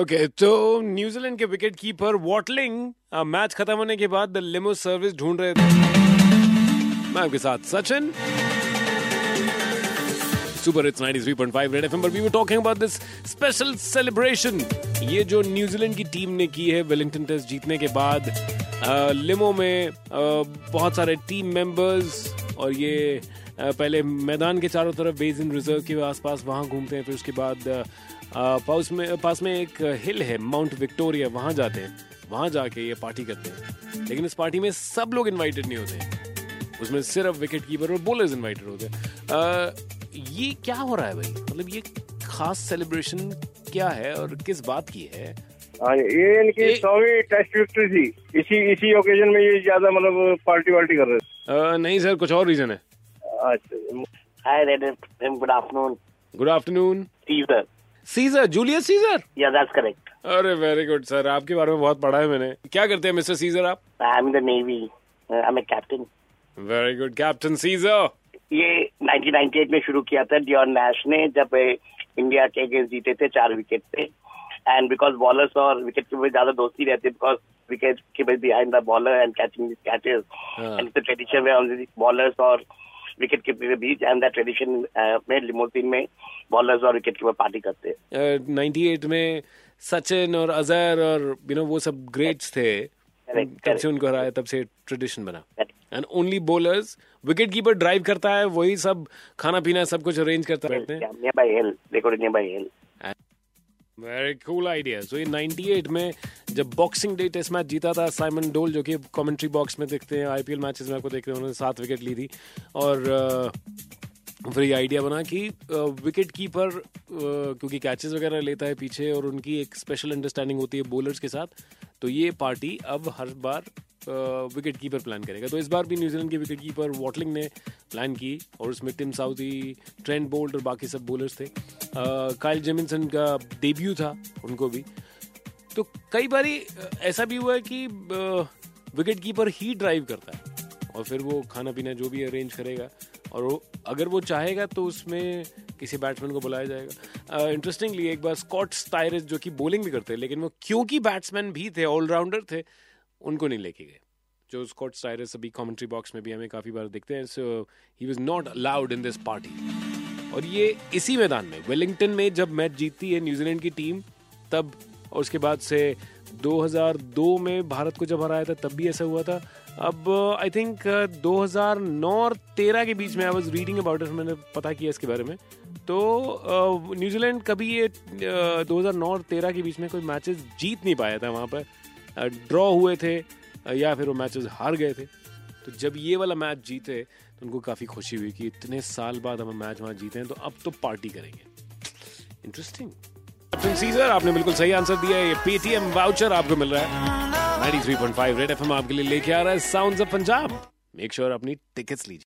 Okay तो New Zealand के wicket keeper Watling match खत्म होने के बाद द लिमो सर्विस ढूंढ रहे थे। मैं आपके साथ Sachin super it's 93.5 red FM पर we were talking about this special celebration ये जो न्यूजीलैंड की टीम ने की है वेलिंगटन टेस्ट जीतने के बाद लिमो में आ, बहुत सारे टीम मेंबर्स और ये पहले मैदान के चारों तरफ़ बेस इन रिज़र्व के आसपास वहाँ घूमते हैं फिर उसके बाद पास में पास में एक हिल है माउंट विक्टोरिया वहाँ जाते हैं। वहाँ जाके ये पार्टी करते हैं। लेकिन इस पार्टी में सब लोग इन्वाइटेड नहीं होते उसमें सिर्फ़ विकेट कीपर और बोलर्स इनवाइटेड होते हैं। ये क्या हो रहा है भाई? मतलब ये खास सेलिब्रेशन क्या है और किस बात की है? हाँ ये इनकी सौवीं टेस्ट विक्ट्री थी। इसी इसी ओकेजन में ये ज़्यादा मतलब पार्टी वार्टी कर रहे थे। नहीं सर कुछ और रीजन है। अच्छा hi red good afternoon good afternoon Caesar Julius Caesar yeah that's correct अरे वेरी गुड सर आपके बारे में बहुत पढ़ा है मैंने। क्या करते हैं मिस्टर सीजर आप? I am the navy I am a captain very good captain Caesar ये 1998 में शुरू किया था डियोन नैश ने जब इंडिया के अगेंस्ट जीते थे चार विकेट पे। एंड बिकॉज़ बॉलर्स और विकेट के ज़्यादा दोस्ती रहती है बिकॉज़ विकेट के behind the bowler and catching catches and tradition में बॉलर्स और विकेट कीपर के बीच एंड दैट ट्रेडिशन में लिमोसिन में बॉलर्स और विकेट कीपर पार्टी करते हैं नाइन्टी एट में सचिन और अजहर और यू नो वो सब ग्रेट्स थे तब से उनको हराया तब से ट्रेडिशन बना and only bowlers wicket keeper drive करता है वही सब खाना पीना सब कुछ अरेंज करता रहते हैं वेरी कूल आइडिया सो ये 98 में जब बॉक्सिंग डे टेस्ट मैच जीता था साइमन डोल जो कि कमेंट्री बॉक्स में देखते हैं आईपीएल मैचेस में आपको देखते हैं उन्होंने सात विकेट ली थी। और फिर ये आइडिया बना कि विकेट कीपर क्योंकि कैचेस वगैरह लेता है पीछे और उनकी एक स्पेशल अंडरस्टैंडिंग होती है बॉलर्स के साथ। तो ये पार्टी अब हर बार विकेट कीपर प्लान करेगा। तो इस बार भी न्यूजीलैंड के विकेट कीपर वॉटलिंग ने प्लान की और उसमें टिम साउदी ट्रेंड बोल्ट और बाकी सब बॉलर्स थे। काइल जेमिनसन का डेब्यू था उनको भी। तो कई बार ऐसा भी हुआ है कि विकेट कीपर ही ड्राइव करता है और फिर वो खाना पीना जो भी अरेंज करेगा और वो अगर वो चाहेगा तो उसमें किसी बैट्समैन को बुलाया जाएगा। इंटरेस्टिंगली uh, एक बार स्कॉट स्टाइरिस जो कि बॉलिंग भी करते हैं लेकिन वो क्योंकि बैट्समैन भी थे ऑलराउंडर थे उनको नहीं लेके गए। जो स्कॉट स्टाइरिस अभी कमेंट्री बॉक्स में भी हमें काफ़ी बार देखते हैं so he was not allowed in this party और ये इसी मैदान में वेलिंगटन में जब मैच जीतती है न्यूजीलैंड की टीम तब और उसके बाद से 2002 में भारत को जब हराया था तब भी ऐसा हुआ था। अब आई थिंक 2009 और 13 के बीच में I was reading about it मैंने पता किया इसके बारे में। तो न्यूजीलैंड कभी ये uh, 2009 और 13 के बीच में कोई मैचेस जीत नहीं पाया था वहाँ पर। ड्रॉ हुए थे या फिर वो मैचेस हार गए थे। तो जब ये वाला मैच जीते तो उनको काफ़ी खुशी हुई कि इतने साल बाद हम मैच वहाँ जीते हैं तो अब तो पार्टी करेंगे। इंटरेस्टिंग कैप्टन सीजर आपने बिल्कुल सही आंसर दिया है, ये पेटीएम वाउचर आपको मिल रहा है। 93.5 रेड एफएम आपके लिए लेके आ रहा है sounds of Punjab make sure अपनी टिकट्स लीजिए।